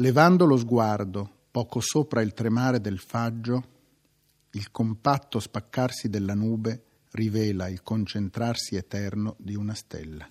Levando lo sguardo poco sopra il tremare del faggio, il compatto spaccarsi della nube rivela il concentrarsi eterno di una stella.